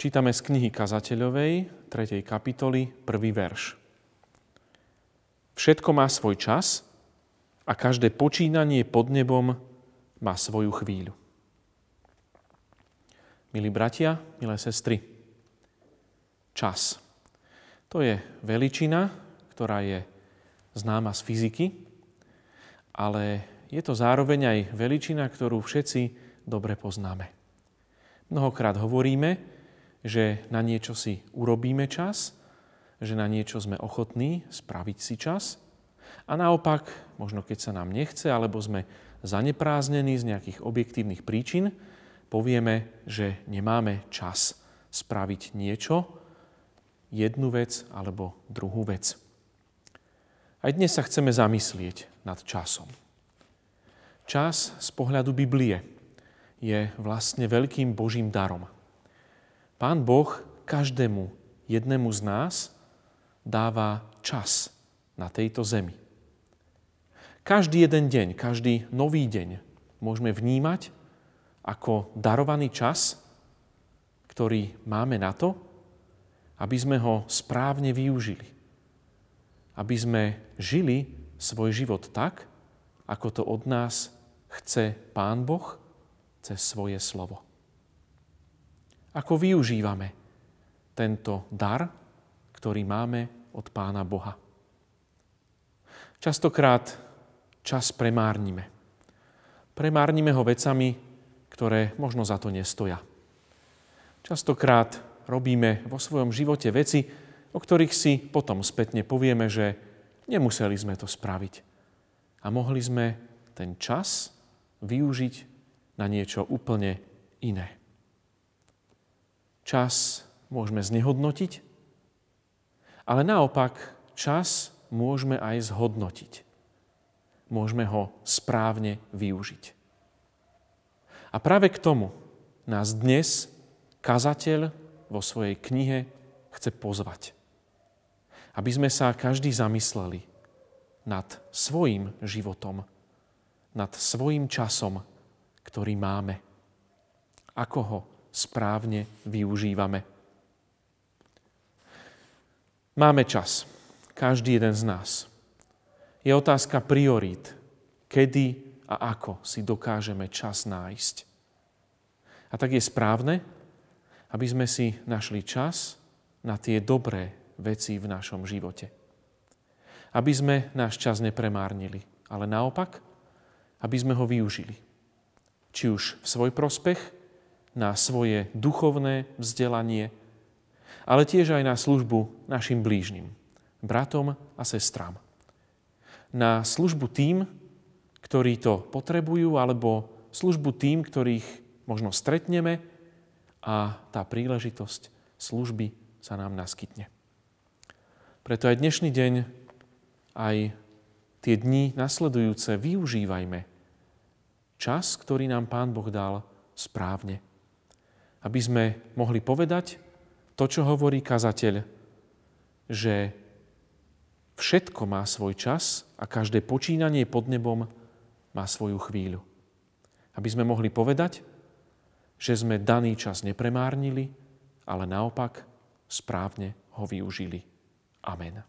Čítame z knihy Kazateľovej, 3. kapitoly, 1. verš. Všetko má svoj čas a každé počínanie pod nebom má svoju chvíľu. Milí bratia, milé sestry, čas. To je veličina, ktorá je známa z fyziky, ale je to zároveň aj veličina, ktorú všetci dobre poznáme. Mnohokrát hovoríme, že na niečo si urobíme čas, že na niečo sme ochotní spraviť si čas a naopak, možno keď sa nám nechce, alebo sme zanepráznení z nejakých objektívnych príčin, povieme, že nemáme čas spraviť niečo, jednu vec alebo druhú vec. Aj dnes sa chceme zamyslieť nad časom. Čas z pohľadu Biblie je vlastne veľkým Božím darom. Pán Boh každému jednému z nás dáva čas na tejto zemi. Každý jeden deň, každý nový deň môžeme vnímať ako darovaný čas, ktorý máme na to, aby sme ho správne využili. Aby sme žili svoj život tak, ako to od nás chce Pán Boh cez svoje slovo. Ako využívame tento dar, ktorý máme od Pána Boha. Častokrát čas premárnime. Premárnime ho vecami, ktoré možno za to nestoja. Častokrát robíme vo svojom živote veci, o ktorých si potom spätne povieme, že nemuseli sme to spraviť. A mohli sme ten čas využiť na niečo úplne iné. Čas môžeme znehodnotiť, ale naopak čas môžeme aj zhodnotiť. Môžeme ho správne využiť. A práve k tomu nás dnes kazateľ vo svojej knihe chce pozvať. Aby sme sa každý zamysleli nad svojim životom, nad svojim časom, ktorý máme. Ako ho správne využívame. Máme čas, každý jeden z nás. Je otázka priorít, kedy a ako si dokážeme čas nájsť. A tak je správne, aby sme si našli čas na tie dobré veci v našom živote. Aby sme náš čas nepremárnili, ale naopak, aby sme ho využili. Či už v svoj prospech, na svoje duchovné vzdelanie, ale tiež aj na službu našim blížnym, bratom a sestrám. Na službu tým, ktorí to potrebujú, alebo službu tým, ktorých možno stretneme a tá príležitosť služby sa nám naskytne. Preto aj dnešný deň, aj tie dni nasledujúce využívajme čas, ktorý nám Pán Boh dal správne. Aby sme mohli povedať to, čo hovorí kazateľ, že všetko má svoj čas a každé počínanie pod nebom má svoju chvíľu. Aby sme mohli povedať, že sme daný čas nepremárnili, ale naopak správne ho využili. Amen.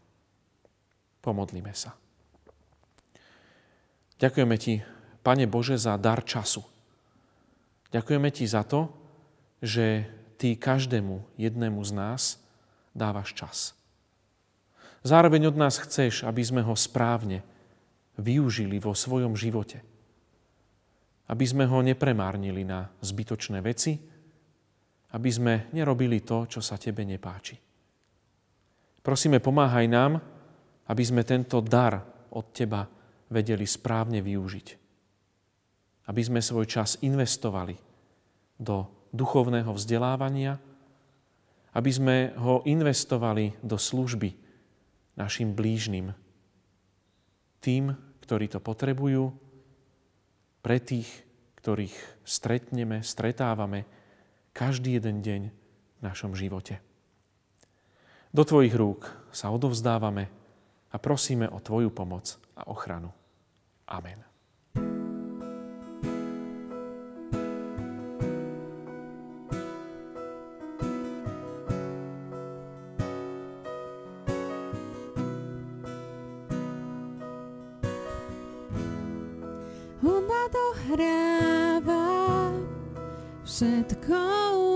Pomodlíme sa. Ďakujeme Ti, Pane Bože, za dar času. Ďakujeme Ti za to, že Ty každému jednému z nás dávaš čas. Zároveň od nás chceš, aby sme ho správne využili vo svojom živote. Aby sme ho nepremárnili na zbytočné veci, aby sme nerobili to, čo sa Tebe nepáči. Prosíme, pomáhaj nám, aby sme tento dar od Teba vedeli správne využiť. Aby sme svoj čas investovali do duchovného vzdelávania, aby sme ho investovali do služby našim blížnym, tým, ktorí to potrebujú, pre tých, ktorých stretneme, stretávame každý jeden deň v našom živote. Do Tvojich rúk sa odovzdávame a prosíme o Tvoju pomoc a ochranu. Amen. hráva, všetko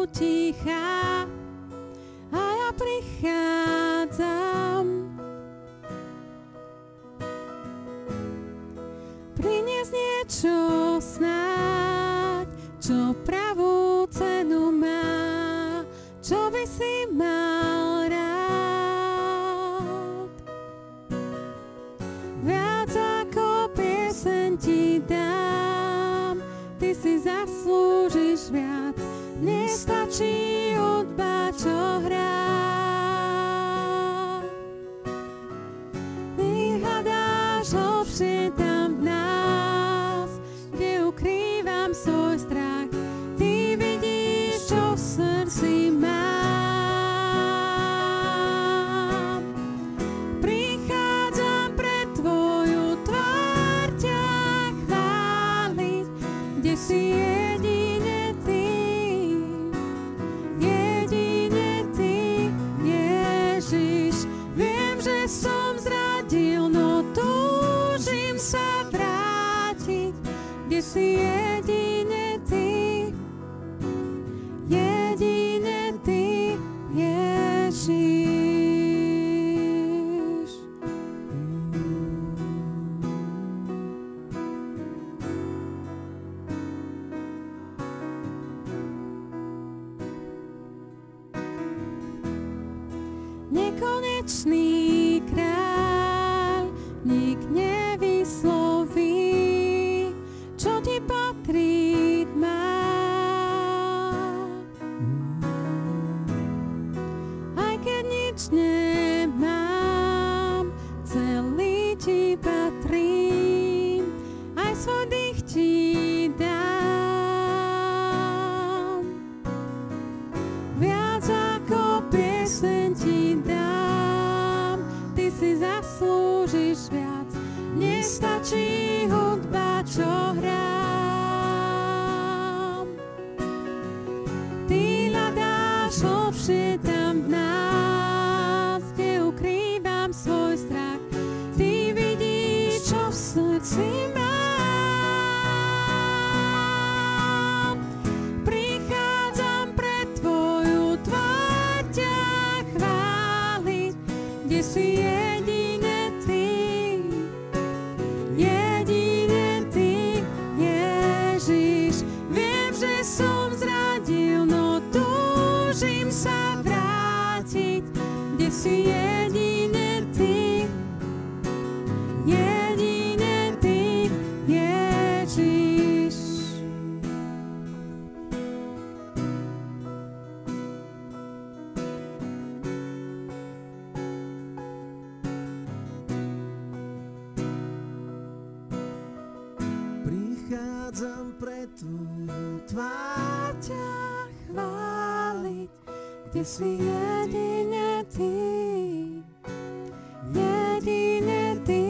utichá. si jedine Ty, jedine Ty, Ježiš. Nekonečný prichádzam pre Tvoju tvár ťa chváliť, kde si jedine Ty, jedine Ty,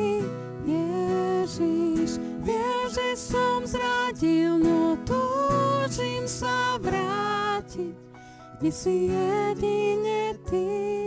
Ježiš. Viem, že som zradil, no túžim sa vrátiť, kde si jedine Ty.